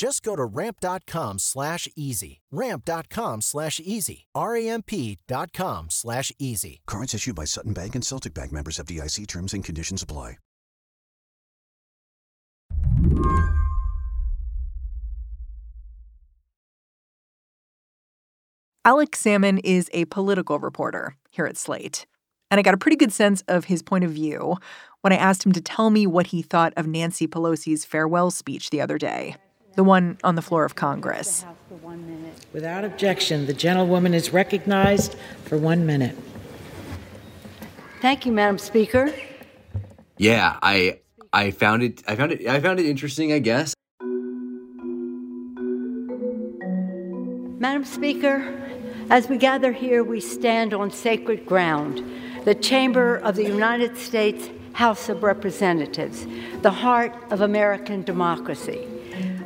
Just go to ramp.com slash easy. Ramp.com slash easy. R-A-M-P.com slash easy. Cards issued by Sutton Bank and Celtic Bank members of FDIC terms and conditions apply. Alex Sammon is a political reporter here at Slate. And I got a pretty good sense of his point of view when I asked him to tell me what he thought of Nancy Pelosi's farewell speech the other day, the one on the floor of Congress. Without objection, the gentlewoman is recognized for one minute. Thank you, Madam Speaker. Yeah, I I found it I found it I found it interesting, I guess. Madam Speaker, as we gather here, we stand on sacred ground, the chamber of the United States House of Representatives, the heart of American democracy.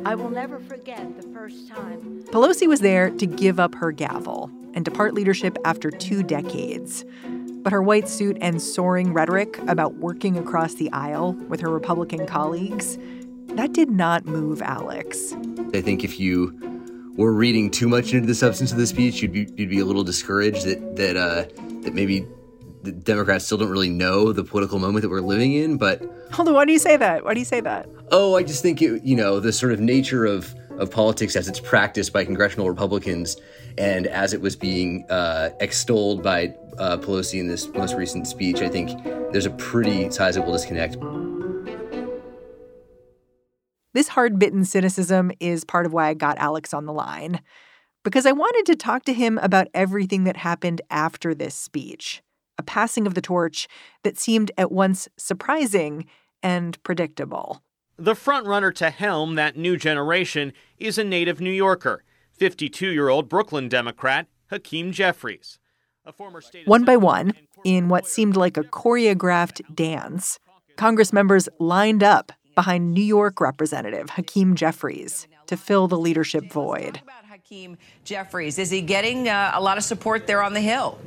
I will never forget the first time. Pelosi was there to give up her gavel and depart leadership after two decades. But her white suit and soaring rhetoric about working across the aisle with her Republican colleagues, that did not move Alex. I think if you were reading too much into the substance of the speech, you'd be you'd be a little discouraged that that uh, that maybe the Democrats still don't really know the political moment that we're living in. But hold on, why do you say that? Why do you say that? Oh, I just think it, you know the sort of nature of of politics as it's practiced by congressional Republicans and as it was being uh, extolled by uh, Pelosi in this most recent speech. I think there's a pretty sizable disconnect. This hard bitten cynicism is part of why I got Alex on the line, because I wanted to talk to him about everything that happened after this speech a passing of the torch that seemed at once surprising and predictable. The frontrunner to helm that new generation is a native New Yorker, 52 year old Brooklyn Democrat Hakeem Jeffries. One by one, in what seemed like a choreographed dance, Congress members lined up behind New York Representative Hakeem Jeffries to fill the leadership void. About Hakeem Jeffries, is he getting uh, a lot of support there on the Hill?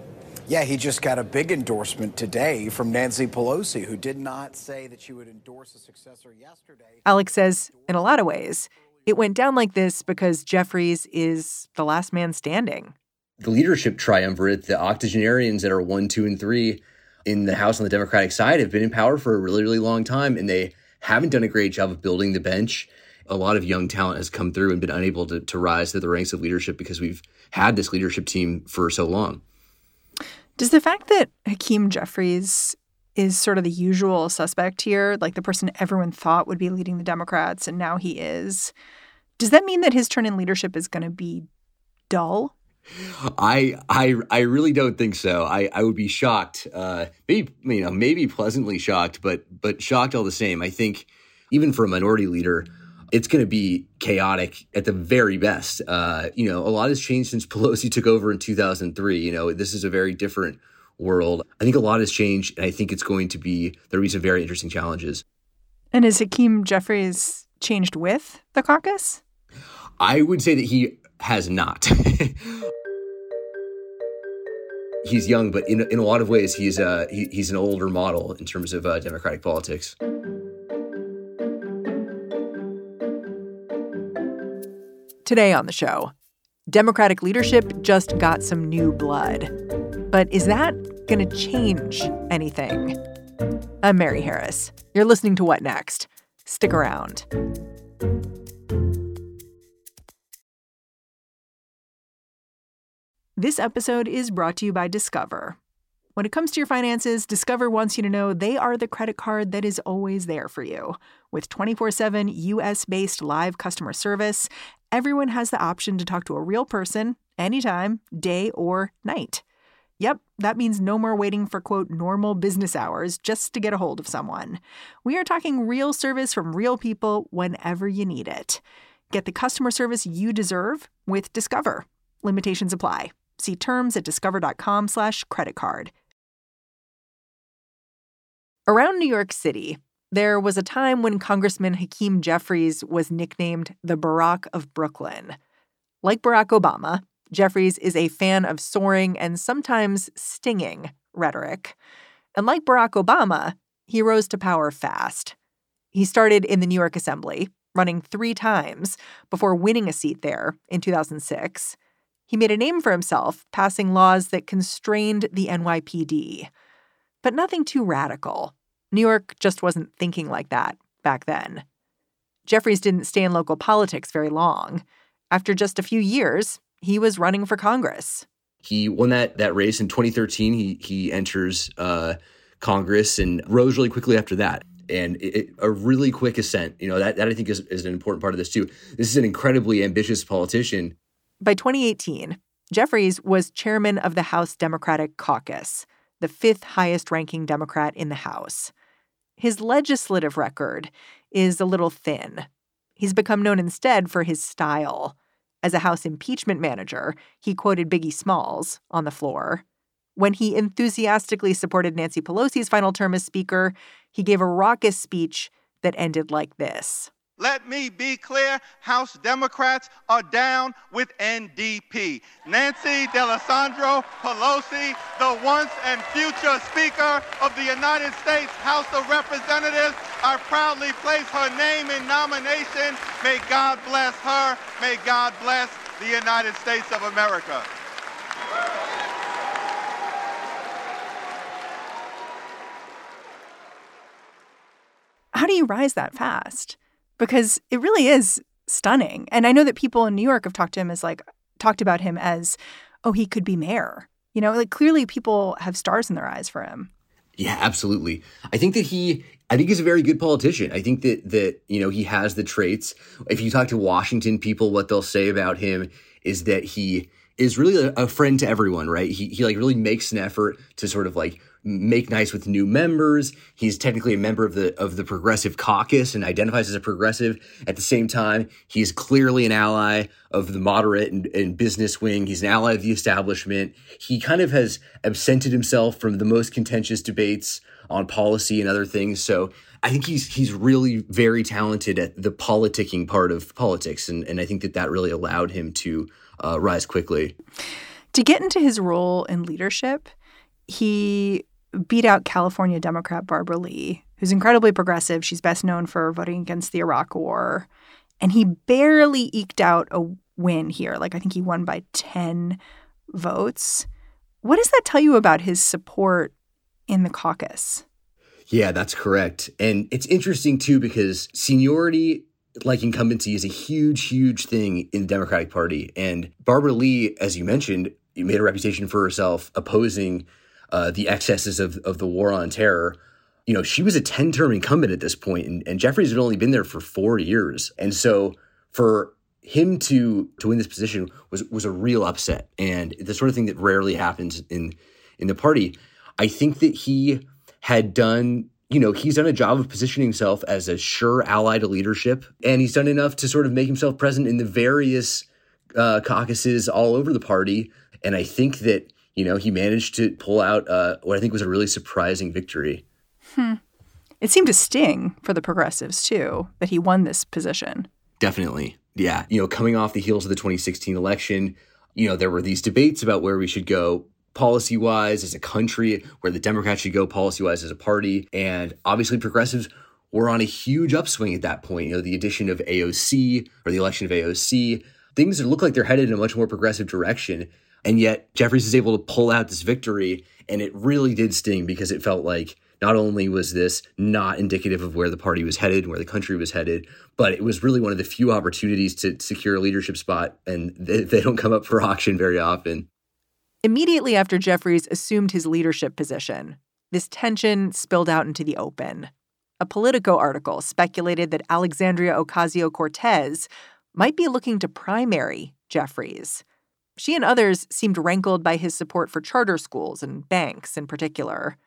Yeah, he just got a big endorsement today from Nancy Pelosi, who did not say that she would endorse a successor yesterday. Alex says, in a lot of ways, it went down like this because Jeffries is the last man standing. The leadership triumvirate, the octogenarians that are one, two, and three in the House on the Democratic side, have been in power for a really, really long time, and they haven't done a great job of building the bench. A lot of young talent has come through and been unable to, to rise to the ranks of leadership because we've had this leadership team for so long. Does the fact that Hakeem Jeffries is sort of the usual suspect here, like the person everyone thought would be leading the Democrats and now he is, does that mean that his turn in leadership is going to be dull? I I I really don't think so. I, I would be shocked, uh, maybe you know maybe pleasantly shocked, but but shocked all the same. I think even for a minority leader, it's going to be chaotic at the very best. Uh, you know, a lot has changed since Pelosi took over in 2003. You know, this is a very different world. I think a lot has changed, and I think it's going to be there'll be some very interesting challenges. And has Hakeem Jeffries changed with the caucus? I would say that he has not. he's young, but in, in a lot of ways, he's uh, he, he's an older model in terms of uh, democratic politics. Today on the show, Democratic leadership just got some new blood. But is that going to change anything? I'm Mary Harris. You're listening to What Next? Stick around. This episode is brought to you by Discover. When it comes to your finances, Discover wants you to know they are the credit card that is always there for you. With 24 7 US based live customer service, everyone has the option to talk to a real person anytime, day or night. Yep, that means no more waiting for quote normal business hours just to get a hold of someone. We are talking real service from real people whenever you need it. Get the customer service you deserve with Discover. Limitations apply. See terms at discover.com/slash credit card. Around New York City, there was a time when Congressman Hakeem Jeffries was nicknamed the Barack of Brooklyn. Like Barack Obama, Jeffries is a fan of soaring and sometimes stinging rhetoric. And like Barack Obama, he rose to power fast. He started in the New York Assembly, running three times before winning a seat there in 2006. He made a name for himself, passing laws that constrained the NYPD. But nothing too radical. New York just wasn't thinking like that back then. Jeffries didn't stay in local politics very long. After just a few years, he was running for Congress. He won that that race in 2013. He he enters uh, Congress and rose really quickly after that. And it, a really quick ascent. You know that that I think is, is an important part of this too. This is an incredibly ambitious politician. By 2018, Jeffries was chairman of the House Democratic Caucus, the fifth highest ranking Democrat in the House. His legislative record is a little thin. He's become known instead for his style. As a House impeachment manager, he quoted Biggie Smalls on the floor. When he enthusiastically supported Nancy Pelosi's final term as Speaker, he gave a raucous speech that ended like this. Let me be clear House Democrats are down with NDP. Nancy D'Alesandro Pelosi, the once and future Speaker of the United States House of Representatives, I proudly place her name in nomination. May God bless her. May God bless the United States of America. How do you rise that fast? Because it really is stunning. And I know that people in New York have talked to him as like talked about him as, oh, he could be mayor. You know, like clearly people have stars in their eyes for him. Yeah, absolutely. I think that he I think he's a very good politician. I think that that, you know, he has the traits. If you talk to Washington people, what they'll say about him is that he is really a, a friend to everyone, right? He he like really makes an effort to sort of like make nice with new members. He's technically a member of the of the Progressive Caucus and identifies as a progressive. At the same time, he's clearly an ally of the moderate and, and business wing. He's an ally of the establishment. He kind of has absented himself from the most contentious debates on policy and other things. So I think he's he's really very talented at the politicking part of politics, and and I think that that really allowed him to uh, rise quickly. To get into his role in leadership, he beat out California Democrat Barbara Lee, who's incredibly progressive. She's best known for voting against the Iraq War. And he barely eked out a win here. Like, I think he won by 10 votes. What does that tell you about his support in the caucus? Yeah, that's correct. And it's interesting, too, because seniority like incumbency is a huge, huge thing in the Democratic Party. And Barbara Lee, as you mentioned, made a reputation for herself opposing uh, the excesses of, of the war on terror. You know, she was a 10 term incumbent at this point, and, and Jeffries had only been there for four years. And so for him to to win this position was was a real upset and the sort of thing that rarely happens in in the party. I think that he had done, you know, he's done a job of positioning himself as a sure ally to leadership, and he's done enough to sort of make himself present in the various uh, caucuses all over the party. And I think that you know, he managed to pull out uh, what I think was a really surprising victory. Hmm. It seemed to sting for the progressives, too, that he won this position. Definitely. Yeah. You know, coming off the heels of the 2016 election, you know, there were these debates about where we should go policy wise as a country, where the Democrats should go policy wise as a party. And obviously, progressives were on a huge upswing at that point. You know, the addition of AOC or the election of AOC things that look like they're headed in a much more progressive direction. And yet Jeffries is able to pull out this victory. And it really did sting because it felt like not only was this not indicative of where the party was headed and where the country was headed, but it was really one of the few opportunities to secure a leadership spot. And they, they don't come up for auction very often. Immediately after Jeffries assumed his leadership position, this tension spilled out into the open. A Politico article speculated that Alexandria Ocasio Cortez might be looking to primary Jeffries. She and others seemed rankled by his support for charter schools and banks in particular.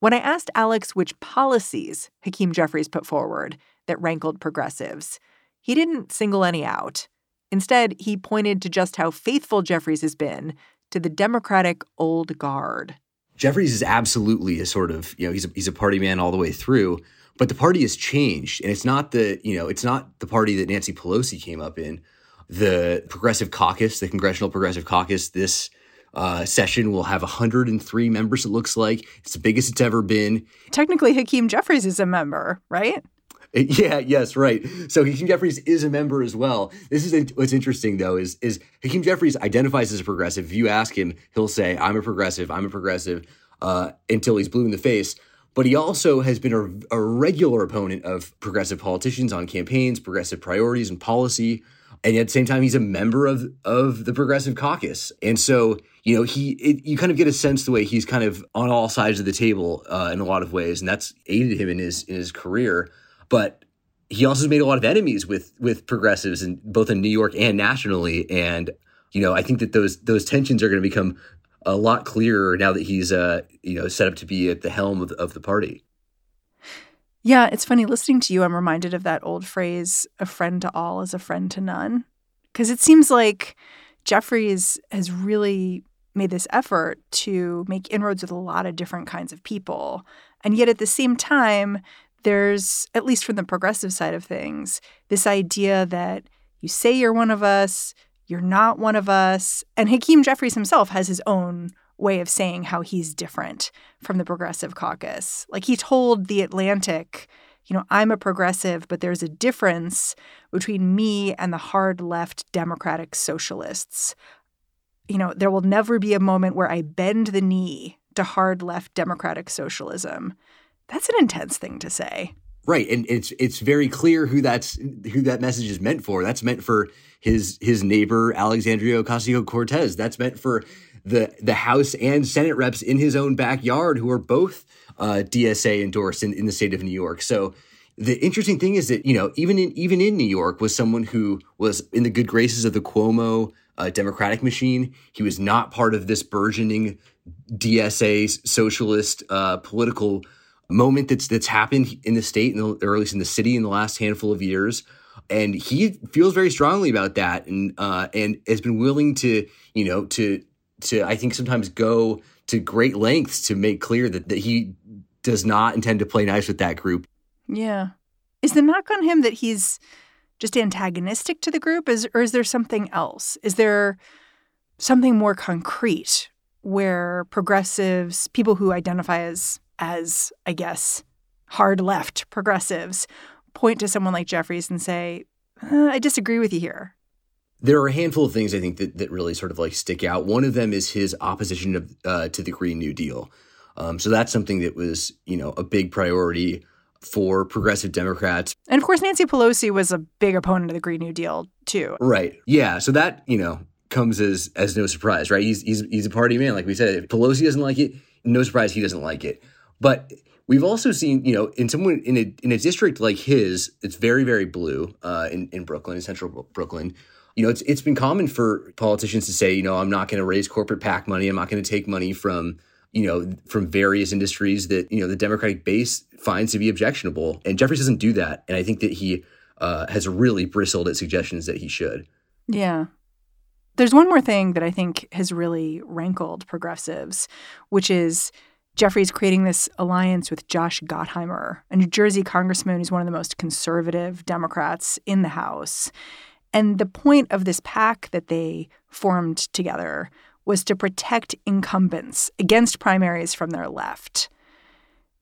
When I asked Alex which policies Hakeem Jeffries put forward that rankled progressives, he didn't single any out. Instead, he pointed to just how faithful Jeffries has been to the Democratic old guard. Jeffries is absolutely a sort of, you know, he's a, he's a party man all the way through, but the party has changed. And it's not the, you know, it's not the party that Nancy Pelosi came up in. The Progressive Caucus, the Congressional Progressive Caucus, this uh, session will have 103 members, it looks like. It's the biggest it's ever been. Technically, Hakeem Jeffries is a member, right? Yeah, yes, right. So Hakeem Jeffries is a member as well. This is what's interesting though is is Hakeem Jeffries identifies as a progressive. If you ask him, he'll say, "I'm a progressive. I'm a progressive," uh, until he's blue in the face. But he also has been a, a regular opponent of progressive politicians on campaigns, progressive priorities and policy, and at the same time, he's a member of of the Progressive Caucus. And so, you know, he it, you kind of get a sense the way he's kind of on all sides of the table uh, in a lot of ways, and that's aided him in his in his career but he also made a lot of enemies with with progressives and both in New York and nationally. And you know, I think that those those tensions are going to become a lot clearer now that he's uh you know set up to be at the helm of, of the party. Yeah, it's funny listening to you. I'm reminded of that old phrase, "A friend to all is a friend to none," because it seems like Jeffries has really made this effort to make inroads with a lot of different kinds of people, and yet at the same time there's, at least from the progressive side of things, this idea that you say you're one of us, you're not one of us. And Hakeem Jeffries himself has his own way of saying how he's different from the progressive caucus. Like he told The Atlantic, you know, I'm a progressive, but there's a difference between me and the hard left democratic socialists. You know, there will never be a moment where I bend the knee to hard left democratic socialism. That's an intense thing to say. Right, and it's it's very clear who that's who that message is meant for. That's meant for his his neighbor Alexandria Ocasio Cortez. That's meant for the the House and Senate reps in his own backyard who are both uh, DSA endorsed in, in the state of New York. So the interesting thing is that you know even in even in New York was someone who was in the good graces of the Cuomo uh, Democratic machine. He was not part of this burgeoning DSA socialist uh, political moment that's that's happened in the state, the, or at least in the city, in the last handful of years. And he feels very strongly about that, and uh, and has been willing to, you know, to to I think sometimes go to great lengths to make clear that that he does not intend to play nice with that group. Yeah, is the knock on him that he's just antagonistic to the group, is or is there something else? Is there something more concrete where progressives, people who identify as as, I guess, hard left progressives point to someone like Jeffries and say, uh, I disagree with you here? There are a handful of things I think that, that really sort of like stick out. One of them is his opposition of, uh, to the Green New Deal. Um, so that's something that was, you know, a big priority for progressive Democrats. And of course, Nancy Pelosi was a big opponent of the Green New Deal too. Right. Yeah. So that you know comes as as no surprise, right? He's he's he's a party man, like we said. If Pelosi doesn't like it, no surprise he doesn't like it. But we've also seen, you know, in someone in a in a district like his, it's very very blue uh, in in Brooklyn, in central Brooklyn. You know, it's it's been common for politicians to say, you know, I'm not going to raise corporate PAC money. I'm not going to take money from you know from various industries that you know the Democratic base finds to be objectionable. And Jeffries doesn't do that, and I think that he uh, has really bristled at suggestions that he should. Yeah. There's one more thing that I think has really rankled progressives, which is Jeffries creating this alliance with Josh Gottheimer, a New Jersey congressman who's one of the most conservative Democrats in the House. And the point of this PAC that they formed together was to protect incumbents against primaries from their left.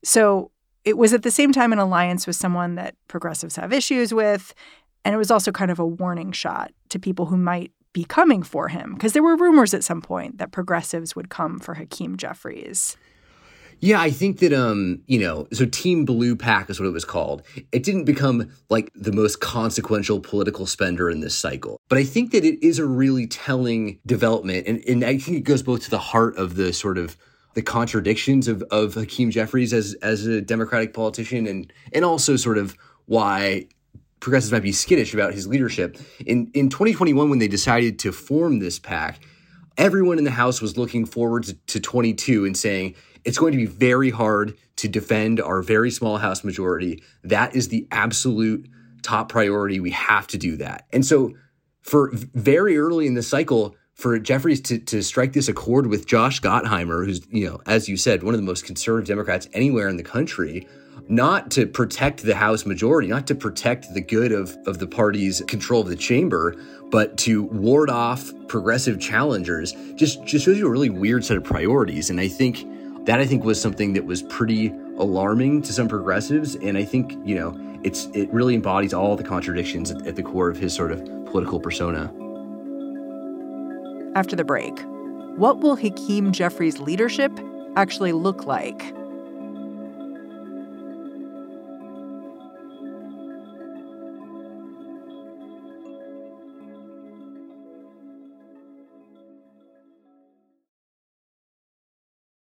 So it was at the same time an alliance with someone that progressives have issues with. And it was also kind of a warning shot to people who might be coming for him? Because there were rumors at some point that progressives would come for Hakeem Jeffries. Yeah, I think that um, you know, so Team Blue PAC is what it was called. It didn't become like the most consequential political spender in this cycle. But I think that it is a really telling development. And, and I think it goes both to the heart of the sort of the contradictions of, of Hakeem Jeffries as as a Democratic politician and and also sort of why progressives might be skittish about his leadership. In in 2021, when they decided to form this PAC, everyone in the House was looking forward to, to 22 and saying, it's going to be very hard to defend our very small House majority. That is the absolute top priority. We have to do that. And so, for very early in the cycle, for Jeffries to, to strike this accord with Josh Gottheimer, who's, you know, as you said, one of the most conservative Democrats anywhere in the country, not to protect the House majority, not to protect the good of, of the party's control of the chamber, but to ward off progressive challengers, just, just shows you a really weird set of priorities. And I think that I think was something that was pretty alarming to some progressives. And I think, you know, it's it really embodies all the contradictions at, at the core of his sort of political persona. After the break, what will Hakeem Jeffries' leadership actually look like?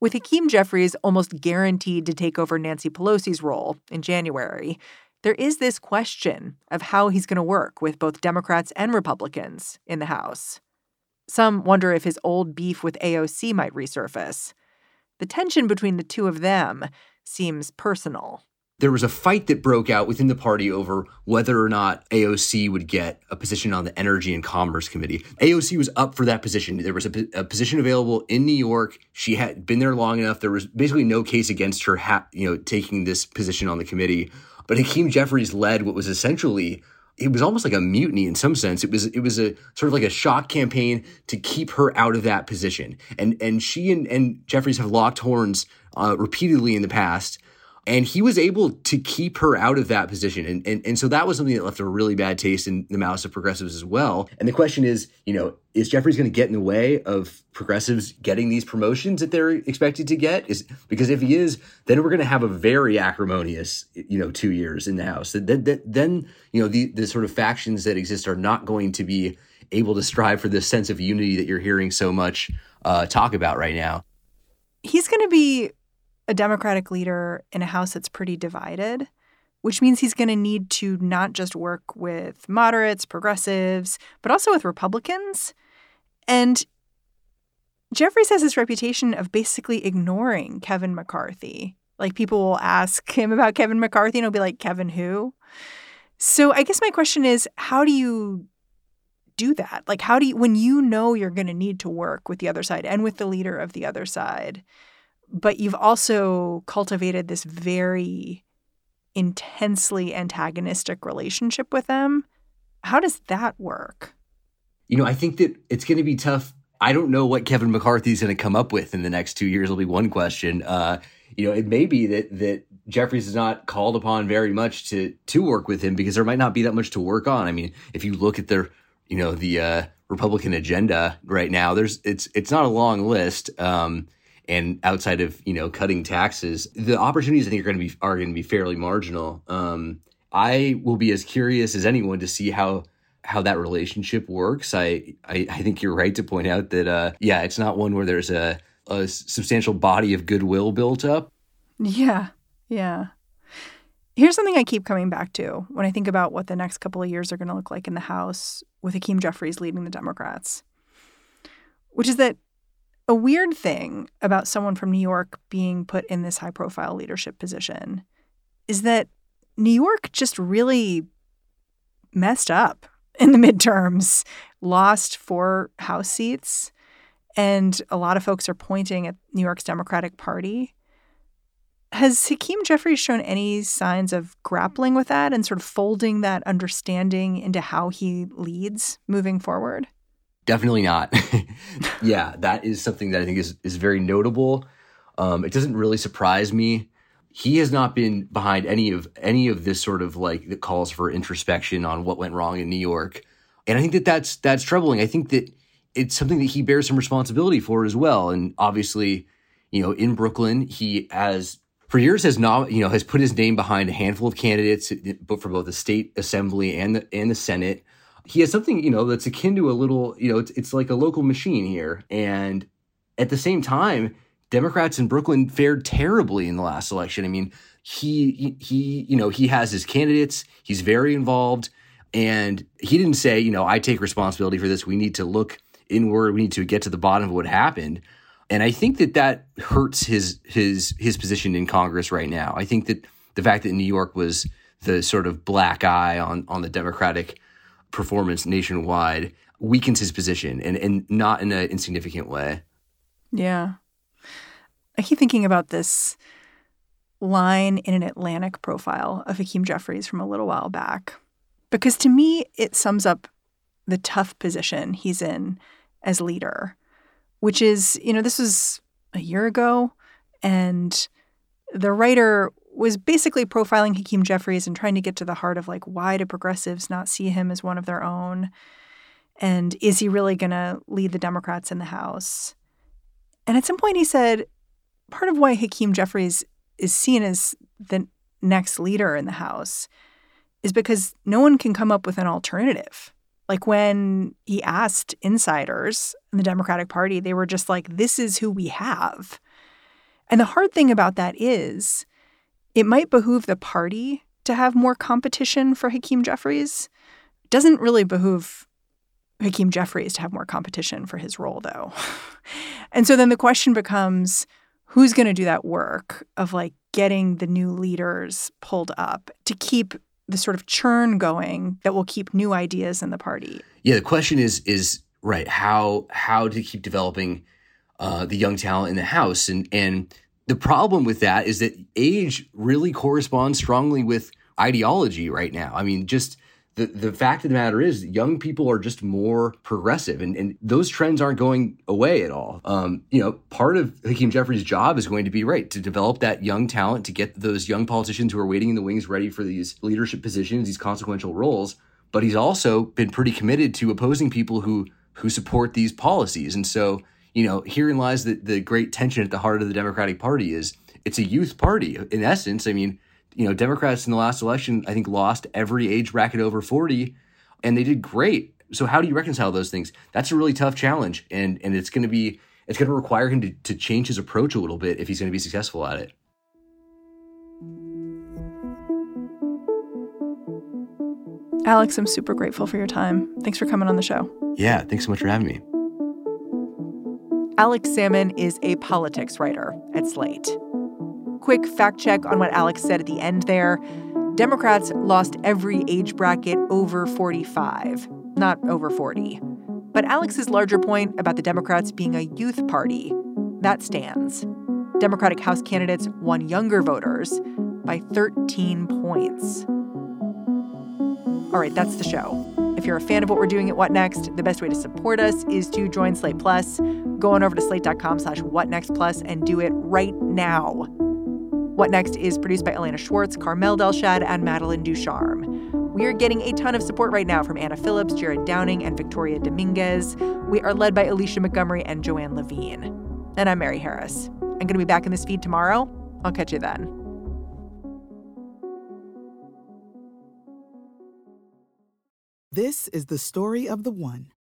With Hakeem Jeffries almost guaranteed to take over Nancy Pelosi's role in January, there is this question of how he's going to work with both Democrats and Republicans in the House. Some wonder if his old beef with AOC might resurface. The tension between the two of them seems personal there was a fight that broke out within the party over whether or not AOC would get a position on the Energy and Commerce Committee. AOC was up for that position. There was a, a position available in New York. She had been there long enough. There was basically no case against her, ha- you know, taking this position on the committee. But Hakeem Jeffries led what was essentially it was almost like a mutiny in some sense. It was it was a sort of like a shock campaign to keep her out of that position. And and she and, and Jeffries have locked horns uh, repeatedly in the past. And he was able to keep her out of that position. And, and, and so that was something that left a really bad taste in the mouths of progressives as well. And the question is, you know, is Jeffries going to get in the way of progressives getting these promotions that they're expected to get? Is because if he is, then we're going to have a very acrimonious, you know, two years in the House. Then, then, then you know, the, the sort of factions that exist are not going to be able to strive for this sense of unity that you're hearing so much uh, talk about right now. He's going to be a Democratic leader in a House that's pretty divided, which means he's going to need to not just work with moderates, progressives, but also with Republicans. And Jeffries has this reputation of basically ignoring Kevin McCarthy. Like people will ask him about Kevin McCarthy and he'll be like, Kevin who? So I guess my question is how do you do that? Like, how do you, when you know you're going to need to work with the other side and with the leader of the other side, but you've also cultivated this very intensely antagonistic relationship with them. How does that work? you know, I think that it's going to be tough. I don't know what Kevin McCarthy is going to come up with in the next two years. Will be one question. Uh, you know, it may be that that Jeffries is not called upon very much to to work with him because there might not be that much to work on. I mean, if you look at their, you know, the uh, Republican agenda right now, there's it's it's not a long list. Um, and outside of you know cutting taxes, the opportunities I think are going to be are going to be fairly marginal. Um, I will be as curious as anyone to see how how that relationship works. I, I, I think you're right to point out that uh, yeah, it's not one where there's a, a substantial body of goodwill built up. Yeah, yeah. Here's something I keep coming back to when I think about what the next couple of years are going to look like in the House with Hakeem Jeffries leading the Democrats, which is that a weird thing about someone from New York being put in this high profile leadership position is that New York just really messed up in the midterms, lost four House seats. And a lot of folks are pointing at New York's Democratic Party. Has Hakeem Jeffries shown any signs of grappling with that and sort of folding that understanding into how he leads moving forward? Definitely not. yeah, that is something that I think is is very notable. Um, it doesn't really surprise me he has not been behind any of any of this sort of like the calls for introspection on what went wrong in New York. And I think that that's that's troubling. I think that it's something that he bears some responsibility for as well. And obviously, you know, in Brooklyn, he has for years has not you know has put his name behind a handful of candidates, for both the state assembly and the and the Senate. He has something you know that's akin to a little you know it's it's like a local machine here, and at the same time Democrats in Brooklyn fared terribly in the last election. I mean, he he you know he has his candidates. He's very involved, and he didn't say you know I take responsibility for this. We need to look inward. We need to get to the bottom of what happened. And I think that that hurts his his his position in Congress right now. I think that the fact that New York was the sort of black eye on on the Democratic performance nationwide weakens his position and and not in an insignificant way. Yeah. I keep thinking about this line in an Atlantic profile of Hakeem Jeffries from a little while back. Because to me, it sums up the tough position he's in as leader, which is, you know, this was a year ago, and the writer was basically profiling Hakeem Jeffries and trying to get to the heart of like, why do progressives not see him as one of their own? And is he really going to lead the Democrats in the House? And at some point, he said, part of why Hakeem Jeffries is seen as the next leader in the House is because no one can come up with an alternative. Like when he asked insiders in the Democratic Party, they were just like, this is who we have. And the hard thing about that is it might behoove the party to have more competition for Hakeem Jeffries. It doesn't really behoove Hakeem Jeffries to have more competition for his role, though. and so then the question becomes who's going to do that work of like getting the new leaders pulled up to keep the sort of churn going that will keep new ideas in the party. Yeah, the question is is right how how to keep developing uh, the young talent in the house, and and the problem with that is that age really corresponds strongly with ideology right now. I mean, just the, the fact of the matter is young people are just more progressive and, and those trends aren't going away at all. Um, you know, part of Hakeem Jeffries' job is going to be right to develop that young talent, to get those young politicians who are waiting in the wings ready for these leadership positions, these consequential roles. But he's also been pretty committed to opposing people who who support these policies. And so, you know, herein lies the, the great tension at the heart of the Democratic Party is it's a youth party. In essence, I mean, you know, Democrats in the last election, I think, lost every age bracket over 40, and they did great. So how do you reconcile those things? That's a really tough challenge, and and it's going to be it's going to require him to, to change his approach a little bit if he's going to be successful at it. Alex, I'm super grateful for your time. Thanks for coming on the show. Yeah, thanks so much for having me. Alex Sammon is a politics writer at Slate quick fact check on what Alex said at the end there. Democrats lost every age bracket over 45, not over 40. But Alex's larger point about the Democrats being a youth party, that stands. Democratic House candidates won younger voters by 13 points. All right, that's the show. If you're a fan of what we're doing at What Next, the best way to support us is to join Slate Plus. Go on over to slate.com slash whatnextplus and do it right now. What Next is produced by Elena Schwartz, Carmel Delshad, and Madeline Ducharme. We are getting a ton of support right now from Anna Phillips, Jared Downing, and Victoria Dominguez. We are led by Alicia Montgomery and Joanne Levine. And I'm Mary Harris. I'm going to be back in this feed tomorrow. I'll catch you then. This is the story of the one.